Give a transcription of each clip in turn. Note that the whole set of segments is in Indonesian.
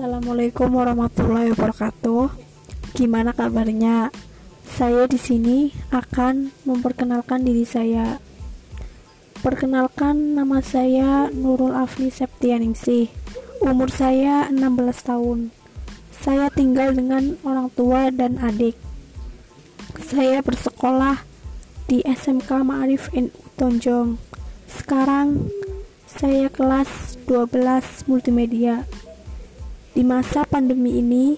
Assalamualaikum warahmatullahi wabarakatuh. Gimana kabarnya? Saya di sini akan memperkenalkan diri saya. Perkenalkan nama saya Nurul Afni Septianingsih. Umur saya 16 tahun. Saya tinggal dengan orang tua dan adik. Saya bersekolah di SMK Ma'arif NU Tonjong. Sekarang saya kelas 12 multimedia. Di masa pandemi ini,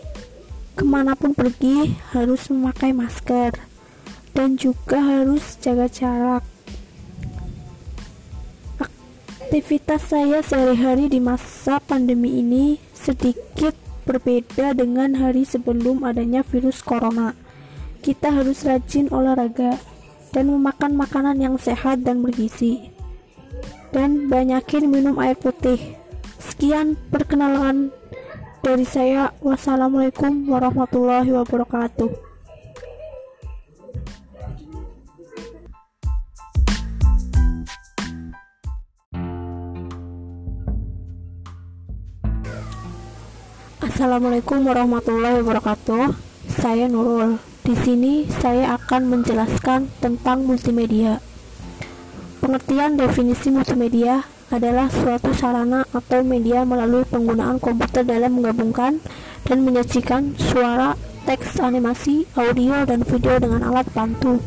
ke mana pun pergi harus memakai masker dan juga harus jaga jarak. Aktivitas saya sehari-hari di masa pandemi ini sedikit berbeda dengan hari sebelum adanya virus corona. Kita harus rajin olahraga dan memakan makanan yang sehat dan bergizi. Dan banyakin minum air putih. Sekian perkenalan dari saya, wassalamualaikum warahmatullahi wabarakatuh. Assalamualaikum warahmatullahi wabarakatuh. Saya Nurul. Di sini saya akan menjelaskan tentang multimedia. Pengertian definisi multimedia adalah suatu sarana atau media melalui penggunaan komputer dalam menggabungkan dan menyajikan suara, teks, animasi, audio, dan video dengan alat bantu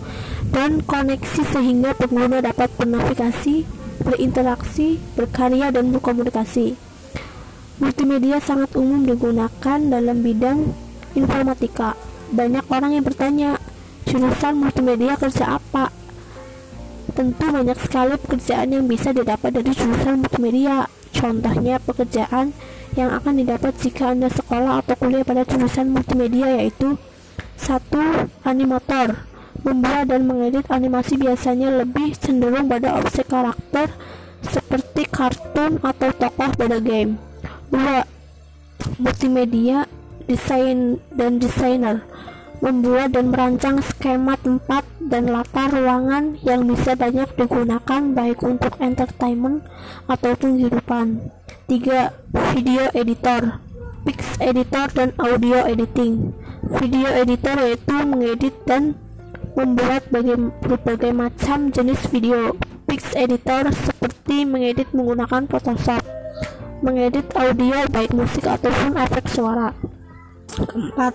dan koneksi sehingga pengguna dapat bernavigasi, berinteraksi, berkarya, dan berkomunikasi. Multimedia sangat umum digunakan dalam bidang informatika. Banyak orang yang bertanya, jurusan multimedia kerja apa? Tentu banyak sekali pekerjaan yang bisa didapat dari jurusan multimedia. Contohnya pekerjaan yang akan didapat jika Anda sekolah atau kuliah pada jurusan multimedia yaitu satu Animator Membuat dan mengedit animasi biasanya lebih cenderung pada objek karakter seperti kartun atau tokoh pada game. 2. Multimedia Desain dan Desainer membuat dan merancang skema tempat dan latar ruangan yang bisa banyak digunakan baik untuk entertainment ataupun kehidupan. 3. Video editor, pix editor dan audio editing. Video editor yaitu mengedit dan membuat berbagai macam jenis video. Pix editor seperti mengedit menggunakan Photoshop. Mengedit audio baik musik ataupun efek suara. Keempat,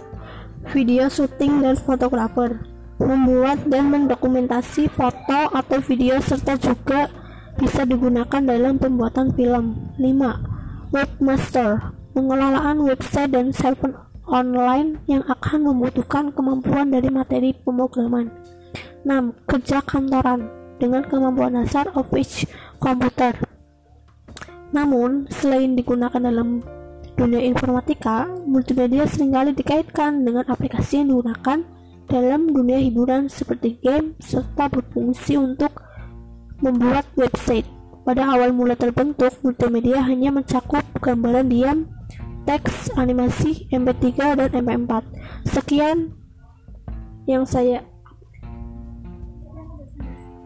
video syuting dan fotografer membuat dan mendokumentasi foto atau video serta juga bisa digunakan dalam pembuatan film 5. Webmaster pengelolaan website dan server online yang akan membutuhkan kemampuan dari materi pemrograman 6. Kerja kantoran dengan kemampuan dasar office komputer namun, selain digunakan dalam dunia informatika, multimedia sering kali dikaitkan dengan aplikasi yang digunakan dalam dunia hiburan seperti game serta berfungsi untuk membuat website. Pada awal mula terbentuk, multimedia hanya mencakup gambaran diam, teks, animasi, MP3, dan MP4. Sekian yang saya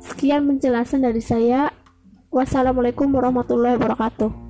Sekian penjelasan dari saya. Wassalamualaikum warahmatullahi wabarakatuh.